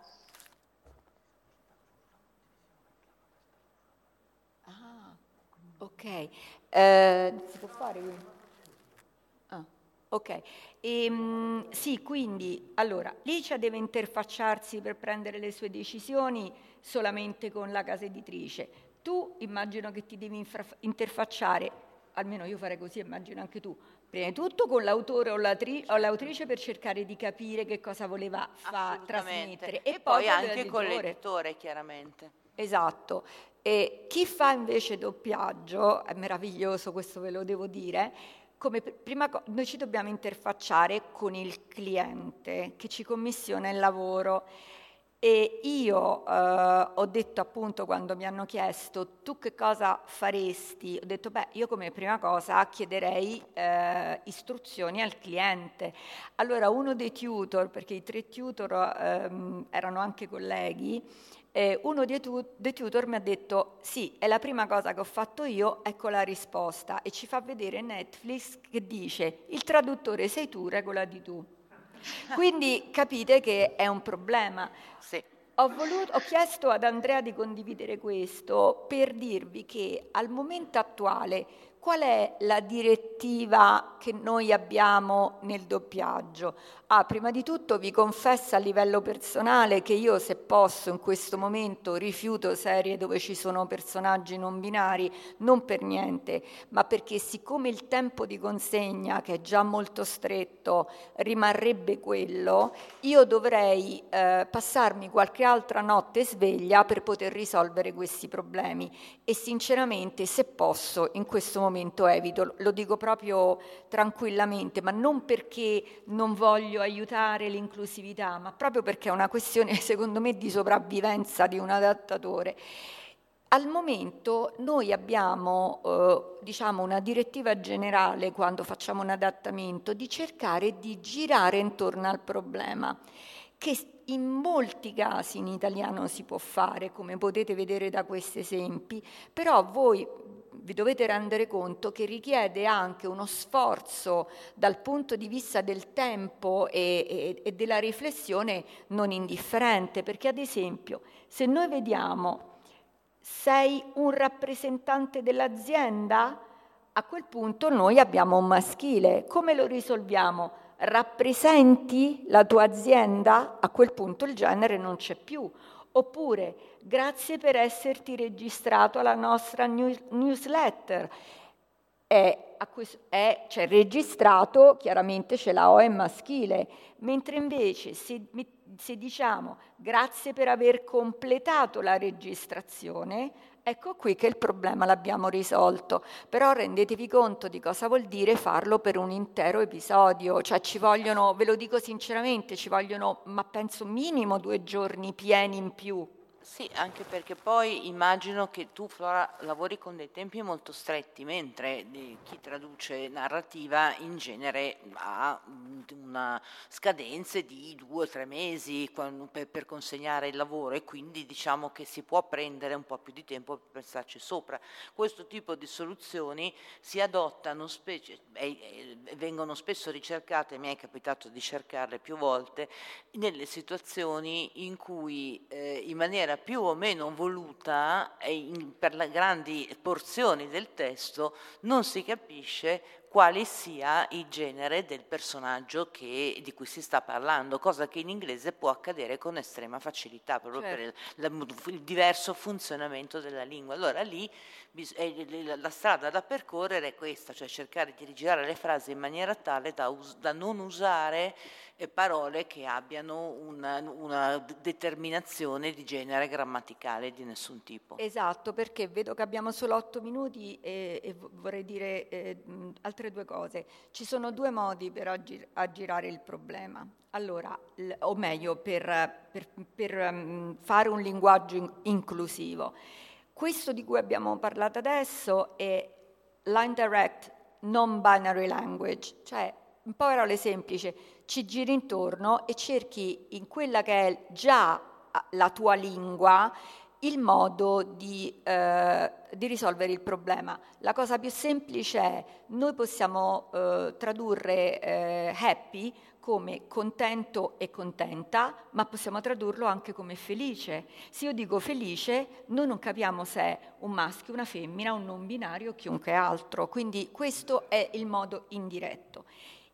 Ok, Eh, si può fare? Ah, ok. E, ehm, sì, quindi, allora, Licia deve interfacciarsi per prendere le sue decisioni solamente con la casa editrice. Tu immagino che ti devi infra- interfacciare, almeno io farei così, immagino anche tu, prima di tutto con l'autore o, l'atri- o l'autrice per cercare di capire che cosa voleva fa- trasmettere. E, e poi, poi anche con l'editore, chiaramente. Esatto. E chi fa invece doppiaggio, è meraviglioso, questo ve lo devo dire, come prima cosa noi ci dobbiamo interfacciare con il cliente che ci commissiona il lavoro. E io eh, ho detto appunto quando mi hanno chiesto tu che cosa faresti, ho detto beh io come prima cosa chiederei eh, istruzioni al cliente. Allora uno dei tutor, perché i tre tutor ehm, erano anche colleghi, eh, uno dei, tu- dei, tutor mi ha detto sì, è la prima cosa che ho fatto io, ecco la risposta e ci fa vedere Netflix che dice il traduttore sei tu, regola di tu. Quindi capite che è un problema. Sì. Ho, voluto, ho, chiesto ad Andrea di condividere questo per dirvi che al momento attuale qual è la direttiva che noi abbiamo nel doppiaggio? Ah, prima di tutto vi confesso a livello personale che io se posso in questo momento rifiuto serie dove ci sono personaggi non binari, non per niente, ma perché siccome il tempo di consegna, che è già molto stretto, rimarrebbe quello, io dovrei eh, passarmi qualche altra notte sveglia per poter risolvere questi problemi e sinceramente se posso in questo momento evito, lo dico proprio tranquillamente, ma non perché non voglio aiutare l'inclusività, ma proprio perché è una questione, secondo me, di sopravvivenza di un adattatore. Al momento noi abbiamo eh, diciamo una direttiva generale quando facciamo un adattamento di cercare di girare intorno al problema, che in molti casi in italiano si può fare, come potete vedere da questi esempi, però voi vi dovete rendere conto che richiede anche uno sforzo dal punto di vista del tempo e, e, e della riflessione non indifferente, perché ad esempio se noi vediamo sei un rappresentante dell'azienda, a quel punto noi abbiamo un maschile. Come lo risolviamo? Rappresenti la tua azienda? A quel punto il genere non c'è più. Oppure, grazie per esserti registrato alla nostra news- newsletter. È, è, cioè, registrato, chiaramente ce la O è maschile, mentre invece se, se diciamo grazie per aver completato la registrazione, ecco qui che il problema l'abbiamo risolto. Però rendetevi conto di cosa vuol dire farlo per un intero episodio, cioè ci vogliono, ve lo dico sinceramente, ci vogliono, ma penso minimo due giorni pieni in più sì, anche perché poi immagino che tu, Flora, lavori con dei tempi molto stretti, mentre chi traduce narrativa in genere ha una scadenza di due o tre mesi per, consegnare il lavoro e quindi diciamo che si può prendere un po' più di tempo per pensarci sopra. Questo tipo di soluzioni si adottano specie, vengono spesso ricercate, mi è capitato di cercarle più volte, nelle situazioni in cui eh, in maniera più o meno voluta in, per le grandi porzioni del testo non si capisce quale sia il genere del personaggio che, di cui si sta parlando, cosa che in inglese può accadere con estrema facilità, proprio certo. per il, il, diverso funzionamento della lingua. Allora lì la strada da percorrere è questa, cioè cercare di rigirare le frasi in maniera tale da, da non usare parole che abbiano una, una, determinazione di genere grammaticale di nessun tipo. Esatto, perché vedo che abbiamo solo otto minuti e, e vorrei dire eh, altre due cose. Ci sono due modi per aggir- aggirare il problema. Allora, l- o meglio, per, per, per um, fare un linguaggio in- inclusivo. Questo di cui abbiamo parlato adesso è l'indirect non-binary language, cioè in parole semplici, ci giri intorno e cerchi in quella che è già la tua lingua il modo di, eh, di, risolvere il problema. La cosa più semplice è noi possiamo eh, tradurre eh, happy come contento e contenta, ma possiamo tradurlo anche come felice. Se io dico felice, noi non capiamo se è un maschio, una femmina, un non binario o chiunque altro. Quindi questo è il modo indiretto.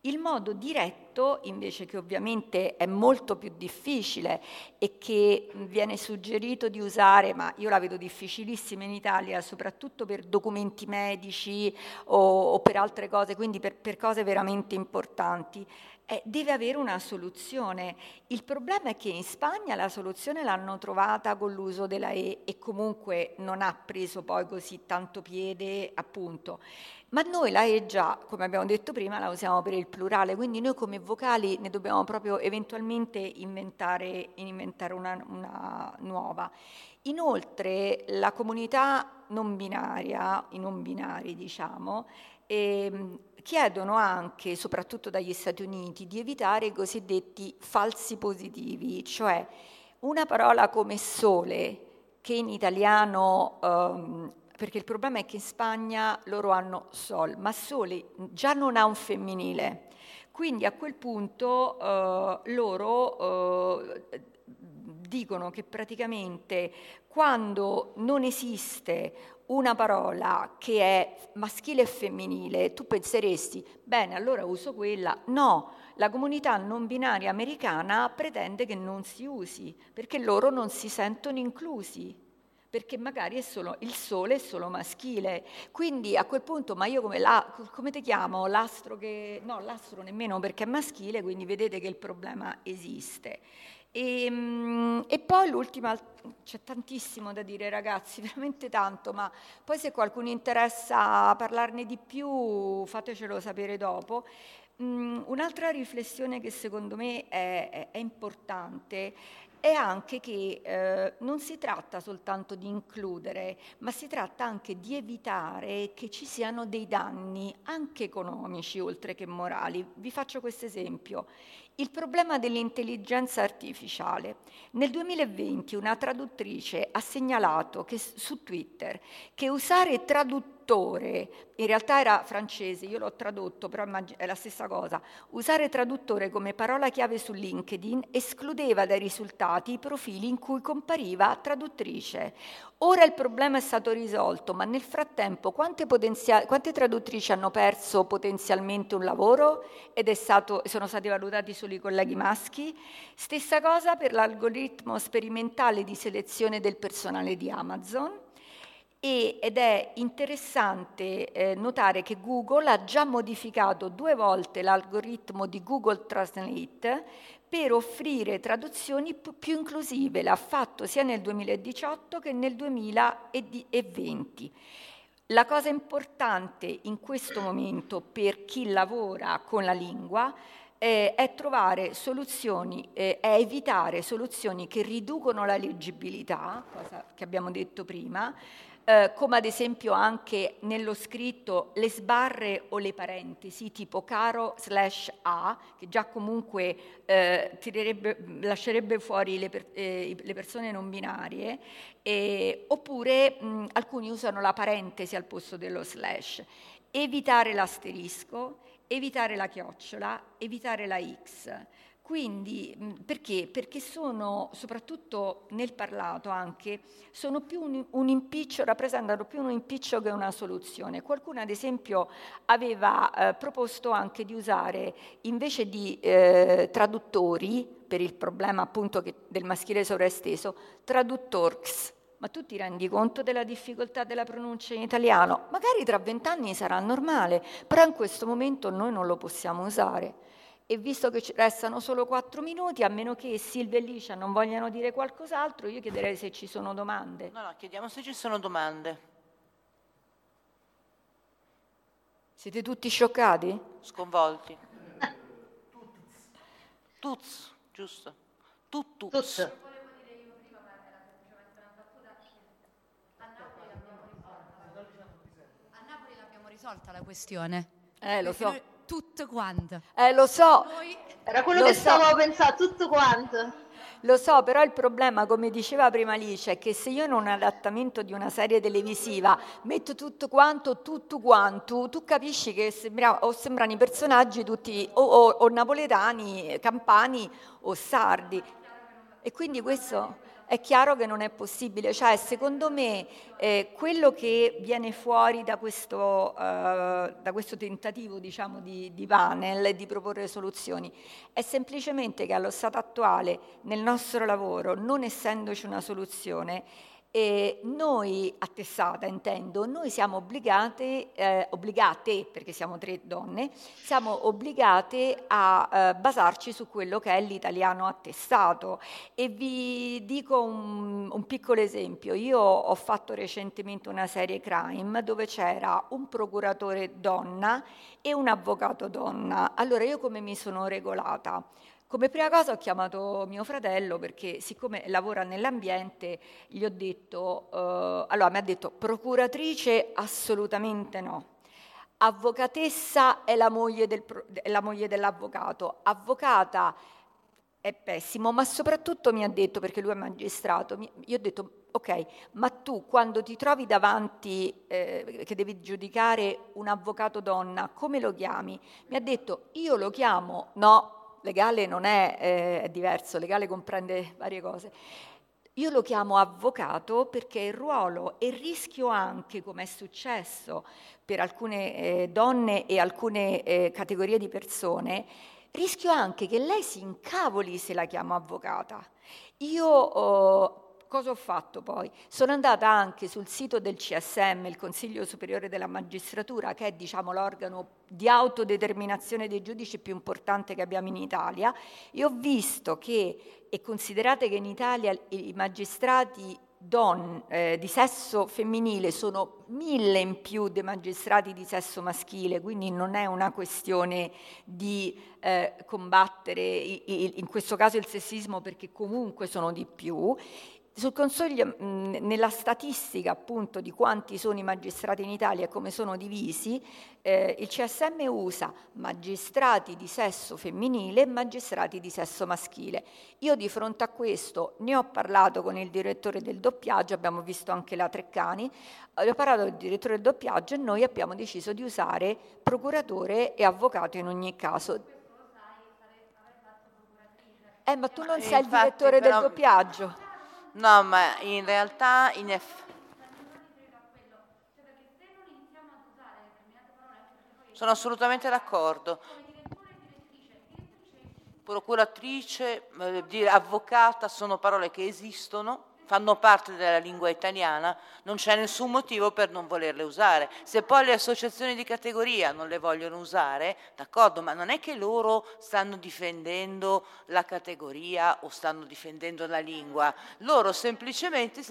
Il modo diretto, invece, che ovviamente è molto più difficile e che viene suggerito di usare, ma io la vedo difficilissima in Italia, soprattutto per documenti medici o, o per altre cose, quindi per, per cose veramente importanti, eh, deve avere una soluzione. Il problema è che in Spagna la soluzione l'hanno trovata con l'uso della E e comunque non ha preso poi così tanto piede, appunto. Ma noi la E già, come abbiamo detto prima, la usiamo per il plurale, quindi noi come vocali ne dobbiamo proprio eventualmente inventare, inventare una, una nuova. Inoltre la comunità non binaria, i non binari diciamo, ehm, chiedono anche, soprattutto dagli Stati Uniti, di evitare i cosiddetti falsi positivi, cioè una parola come sole, che in italiano ehm, perché il problema è che in Spagna loro hanno sol, ma sole già non ha un femminile. Quindi a quel punto eh, loro eh, dicono che praticamente quando non esiste una parola che è maschile e femminile, tu penseresti, bene, allora uso quella. No, la comunità non binaria americana pretende che non si usi, perché loro non si sentono inclusi perché magari solo, il sole è solo maschile. Quindi a quel punto, ma io come, la, come ti chiamo? L'astro che... No, l'astro nemmeno perché è maschile, quindi vedete che il problema esiste. E, ehm, e, poi l'ultima, c'è tantissimo da dire ragazzi, veramente tanto, ma poi se qualcuno interessa parlarne di più fatecelo sapere dopo. Um, un'altra riflessione che secondo me è, è, è importante è anche che eh, non si tratta soltanto di includere, ma si tratta anche di evitare che ci siano dei danni anche economici oltre che morali. Vi faccio questo esempio. Il problema dell'intelligenza artificiale. Nel 2020 una traduttrice ha segnalato che, su Twitter che usare traduttori traduttore, in realtà era francese, io l'ho tradotto, però è la stessa cosa, usare traduttore come parola chiave su LinkedIn escludeva dai risultati i profili in cui compariva traduttrice. Ora il problema è stato risolto, ma nel frattempo quante, potenzia- quante traduttrici hanno perso potenzialmente un lavoro ed stato, sono stati valutati solo i colleghi maschi? Stessa cosa per l'algoritmo sperimentale di selezione del personale di Amazon ed è interessante eh, notare che Google ha già modificato due volte l'algoritmo di Google Translate per offrire traduzioni più inclusive. L'ha fatto sia nel 2018 che nel 2020. La cosa importante in questo momento per chi lavora con la lingua eh, è trovare soluzioni, eh, è evitare soluzioni che riducono la leggibilità, cosa che abbiamo detto prima, eh, come ad esempio anche nello scritto le sbarre o le parentesi, tipo caro slash a, che già comunque eh, lascerebbe fuori le, per, eh, le, persone non binarie, oppure mh, alcuni usano la parentesi al posto dello slash. Evitare l'asterisco, evitare la chiocciola, evitare la x. Quindi, perché? Perché sono, soprattutto nel parlato anche, sono più un, un, impiccio, rappresentano più un impiccio che una soluzione. Qualcuno, ad esempio, aveva eh, proposto anche di usare, invece di eh, traduttori, per il problema appunto che, del maschile sovraesteso, traduttorx. Ma tu ti rendi conto della difficoltà della pronuncia in italiano? Magari tra vent'anni sarà normale, però in questo momento noi non lo possiamo usare. E visto che ci restano solo quattro minuti, a meno che Silvia e Licia non vogliano dire qualcos'altro, io chiederei se ci sono domande. No, no, chiediamo se ci sono domande. Siete tutti scioccati? Sconvolti. Tuz, giusto? Tutuz. Tuz. A Napoli l'abbiamo risolta la questione. Eh, lo so. Tutto quanto. Eh, lo so. Noi... Era quello lo che so. stavo pensando, tutto quanto. Lo so, però il problema, come diceva prima Alice, è che se io in un adattamento di una serie televisiva metto tutto quanto, tutto quanto, tu capisci che sembra, o sembrano i personaggi tutti o, o, o napoletani, campani o sardi. E quindi questo è chiaro che non è possibile. Cioè, secondo me, eh, quello che viene fuori da questo, uh, da questo tentativo diciamo, di, di panel di proporre soluzioni è semplicemente che allo stato attuale, nel nostro lavoro, non essendoci una soluzione, e noi, a testata intendo, noi siamo obbligate, eh, obbligate, perché siamo tre donne, siamo obbligate a eh, basarci su quello che è l'italiano attestato. E vi dico un, un, piccolo esempio. Io ho fatto recentemente una serie crime dove c'era un procuratore donna e un avvocato donna. Allora io come mi sono regolata? Come prima cosa ho chiamato mio fratello perché siccome lavora nell'ambiente gli ho detto, eh, allora mi ha detto procuratrice assolutamente no, avvocatessa è la moglie, del, è la moglie dell'avvocato, avvocata è pessimo, ma soprattutto mi ha detto, perché lui è magistrato, io ho detto ok, ma tu quando ti trovi davanti eh, che devi giudicare un avvocato donna, come lo chiami? Mi ha detto io lo chiamo, no, legale non è, eh, è diverso, legale comprende varie cose. Io lo chiamo avvocato perché il ruolo e rischio anche, come è successo per alcune eh, donne e alcune eh, categorie di persone, rischio anche che lei si incavoli se la chiamo avvocata. Io oh, Cosa ho fatto poi? Sono andata anche sul sito del CSM, il Consiglio Superiore della Magistratura, che è diciamo, l'organo di autodeterminazione dei giudici più importante che abbiamo in Italia, e ho visto che, e considerate che in Italia i magistrati don, eh, di sesso femminile sono mille in più dei magistrati di sesso maschile, quindi non è una questione di eh, combattere i, i, in questo caso il sessismo perché comunque sono di più sul consiglio, mh, nella statistica appunto di quanti sono i magistrati in Italia e come sono divisi, eh, il CSM usa magistrati di sesso femminile e magistrati di sesso maschile. Io di fronte a questo ne ho parlato con il direttore del doppiaggio, abbiamo visto anche la Treccani, ho parlato con il direttore del doppiaggio e noi abbiamo deciso di usare procuratore e avvocato in ogni caso. Eh, ma tu non sei il direttore del doppiaggio. No, ma in realtà in eff- Sono assolutamente d'accordo. Procuratrice, eh, avvocata sono parole che esistono fanno parte della lingua italiana, non c'è nessun motivo per non volerle usare. Se poi le associazioni di categoria non le vogliono usare, d'accordo, ma non è che loro stanno difendendo la categoria o stanno difendendo la lingua, loro semplicemente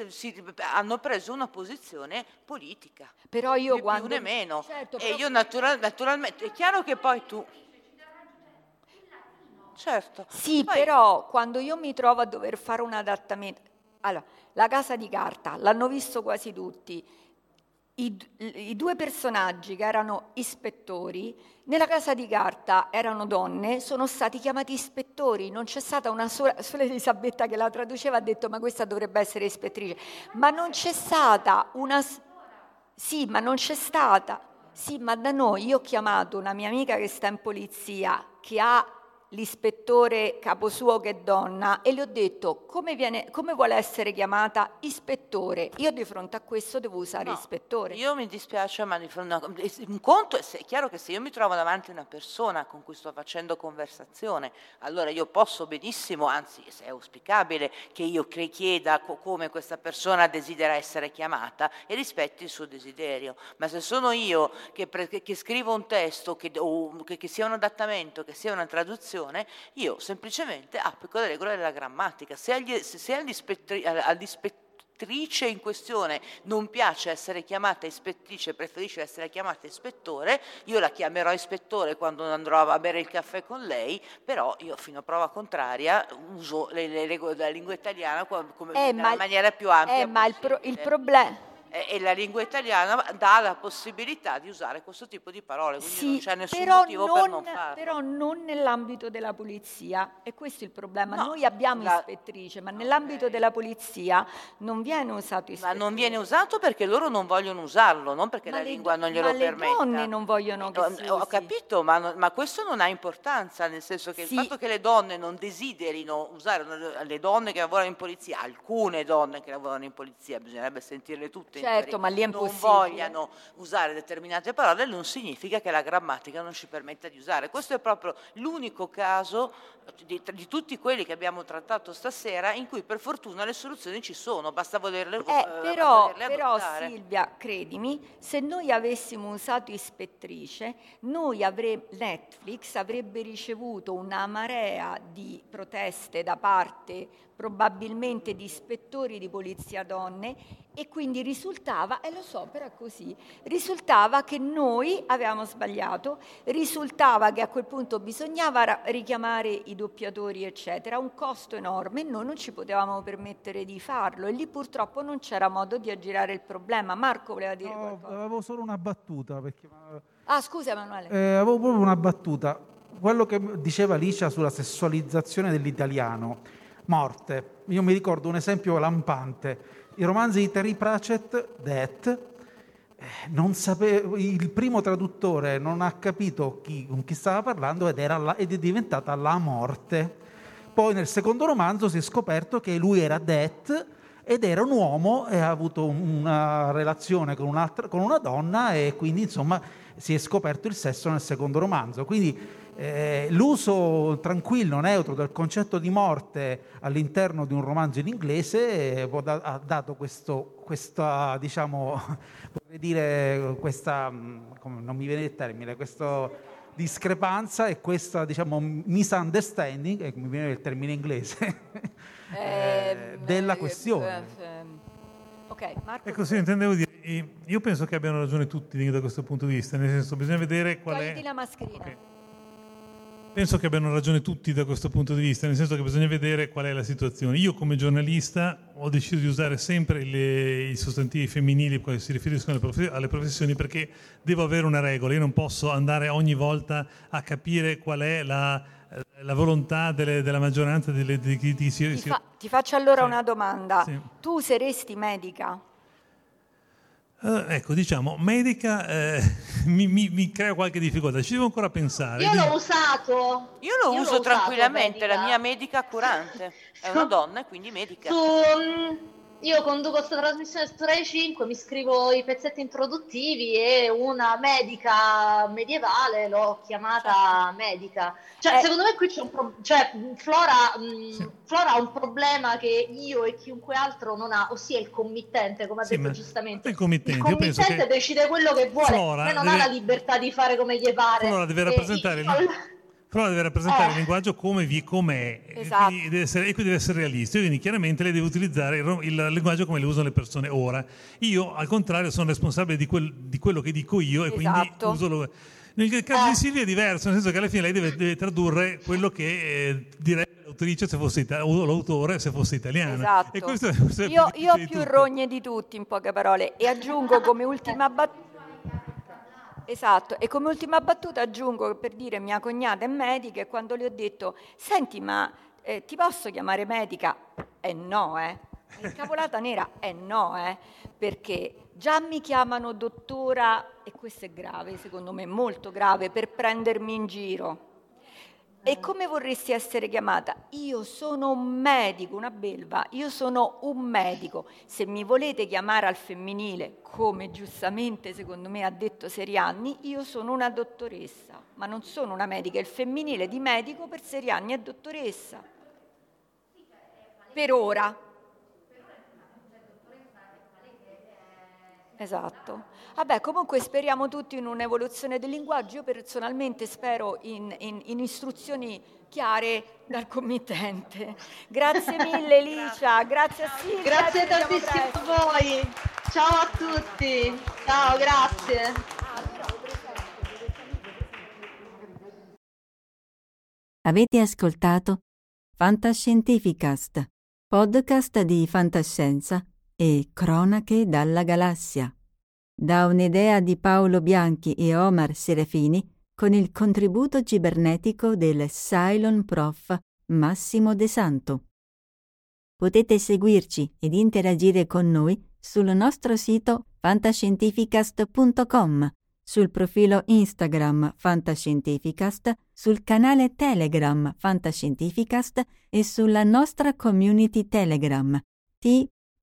hanno preso una posizione politica. Però io né quando... più né meno. Certo, e io natural, naturalmente, è chiaro che poi tu... Certo. Sì, poi... però quando io mi trovo a dover fare un adattamento, allora, la casa di carta, l'hanno visto quasi tutti. I, I, due personaggi che erano ispettori, nella casa di carta erano donne, sono stati chiamati ispettori, non c'è stata una sola, sola Elisabetta che la traduceva ha detto ma questa dovrebbe essere ispettrice, ma non c'è stata una... Sì, ma non c'è stata... Sì, ma da noi io ho chiamato una mia amica che sta in polizia, che ha l'ispettore caposuo che è donna e le ho detto come, viene, come, vuole essere chiamata ispettore. Io di fronte a questo devo usare no, ispettore. Io mi dispiace, ma di fronte a un conto è chiaro che se io mi trovo davanti a una persona con cui sto facendo conversazione, allora io posso benissimo, anzi se è auspicabile, che io chieda come questa persona desidera essere chiamata e rispetti il suo desiderio. Ma se sono io che, che scrivo un testo, che, o, che, che sia un adattamento, che sia una traduzione, legislazione, io semplicemente applico le regole della grammatica. Se, agli, se all'ispettrice in questione non piace essere chiamata ispettrice, preferisce essere chiamata ispettore, io la chiamerò ispettore quando andrò a bere il caffè con lei, però io fino a prova contraria uso le, le regole della lingua italiana come, eh, nella maniera più ampia. Eh, ma il, pro, il problema e la lingua italiana dà la possibilità di usare questo tipo di parole, quindi Sì, non c'è nessun però motivo per non, non farlo. però non nell'ambito della polizia, e questo è il problema. No, Noi abbiamo la- ispettrice, ma nell'ambito della polizia non viene usato Ma ispettrice. non viene usato perché loro non vogliono usarlo, non perché Ma la le lingua do- non glielo ma le permetta. donne non vogliono che Ho- si Ho usi. capito, ma, non- ma questo non ha importanza, nel senso che Sì. il fatto che le donne non desiderino usare, le donne che lavorano in polizia, alcune donne che lavorano in polizia, bisognerebbe sentirle tutte, Certo, ma lì è non vogliano usare determinate parole, non significa che la grammatica non ci permetta di usare. Questo è proprio l'unico caso di, di tutti quelli che abbiamo trattato stasera in cui per fortuna le soluzioni ci sono, basta volerle, Eh, eh, però, volerle però. Silvia, credimi, se noi avessimo usato ispettrice, noi avre- Netflix avrebbe ricevuto una marea di proteste da parte probabilmente di ispettori di polizia donne e quindi risultava, e lo so, però così, risultava che noi avevamo sbagliato, risultava che a quel punto bisognava richiamare i doppiatori, eccetera, un costo enorme e noi non ci potevamo permettere di farlo e lì purtroppo non c'era modo di aggirare il problema. Marco voleva dire No, qualcosa. avevo solo una battuta perché Ah, scusa Emanuele. Eh, avevo proprio una battuta. Quello che diceva Alicia sulla sessualizzazione dell'italiano, morte. Io mi ricordo un esempio lampante. I romanzi di Terry Pratchett, Death, eh, sape- il primo traduttore non ha capito chi- con chi stava parlando ed, la- ed è diventata la morte. Poi nel secondo romanzo si è scoperto che lui era Death ed era un uomo e ha avuto una relazione con, con una donna e quindi insomma si è scoperto il sesso nel secondo romanzo. Quindi eh, l'uso tranquillo, neutro del concetto di morte all'interno di un romanzo in inglese eh, ha dato questo, questa, diciamo, vorrei dire, questa, mh, come non mi viene il termine, questa discrepanza e questa, diciamo, misunderstanding, ecco, mi viene il termine inglese, eh, della eh, questione. eh, eh, ok, Marco. Ecco, sì, intendevo dire, eh, io penso che abbiano ragione tutti da questo punto di vista, nel senso bisogna vedere qual Togliti è... la mascherina. Ok. Penso che abbiano ragione tutti da questo punto di vista, nel senso che bisogna vedere qual è la situazione. Io come giornalista ho deciso di usare sempre le- i sostantivi femminili quando si riferiscono alle, profe- alle professioni perché devo avere una regola, io non posso andare ogni volta a capire qual è la, la volontà delle- della maggioranza delle, di chi si, Ti, fa- ti faccio allora Sì. una domanda. Sì. Tu saresti medica? Eh, ecco, diciamo, medica eh, mi, mi- mi crea qualche difficoltà, ci devo ancora pensare. Io l'ho usato. Io lo Io uso tranquillamente, la mia medica curante è una donna e quindi medica. Su, mm, io conduco questa trasmissione su Rai 5, mi scrivo i pezzetti introduttivi e una medica medievale l'ho chiamata medica. Cioè, Eh. secondo me qui c'è un problema. Cioè, Flora, mh, Flora ha un problema che io e chiunque altro non ha, ossia il committente, come ha detto giustamente. il committente, Il committente decide quello che vuole, Flora non deve- ha la libertà di fare come gli pare. Flora deve rappresentare io- il- Però deve rappresentare Eh. il linguaggio come vi com'è Esatto. e, quindi deve essere, e quindi deve essere realista. Quindi chiaramente lei deve utilizzare il, il linguaggio come lo usano le persone ora. Io, al contrario, sono responsabile di, quel- di quello che dico io e quindi Esatto. uso lo... Nel caso Eh. di Silvia è diverso, nel senso che alla fine lei deve, deve tradurre quello che eh, direbbe l'autrice se fosse ita- o l'autore se fosse italiano. Esatto. E questo questo Io, ho più rogne di tutti, in poche parole, e aggiungo come ultima battuta. Esatto, e come ultima battuta aggiungo per dire mia cognata è medica e quando le ho detto, senti ma eh, ti posso chiamare medica? Eh no, eh. Incavolata nera? Eh no, eh. Perché già mi chiamano dottora, e questo è grave, secondo me, molto grave, per prendermi in giro. E come vorresti essere chiamata? Io sono un medico, una belva, io sono un medico. Se mi volete chiamare al femminile, come giustamente secondo me ha detto Serianni, io sono una dottoressa, ma non sono una medica. Il femminile di medico per Serianni è dottoressa. Per ora. Esatto. Vabbè, comunque speriamo tutti in un'evoluzione del linguaggio. Io personalmente spero in, in- in istruzioni chiare dal committente. Grazie mille Licia, grazie a Silvia. Grazie tantissimo a voi. Ciao a tutti. Ciao, grazie. Avete ascoltato Fantascientificast, podcast di fantascienza e cronache dalla galassia. da un'idea di Paolo Bianchi e Omar Serafini con il contributo cibernetico del Cylon Prof Massimo De Santo. Potete seguirci ed interagire con noi sul nostro sito fantascientificast.com, sul profilo Instagram Fantascientificast, sul canale Telegram Fantascientificast e sulla nostra community Telegram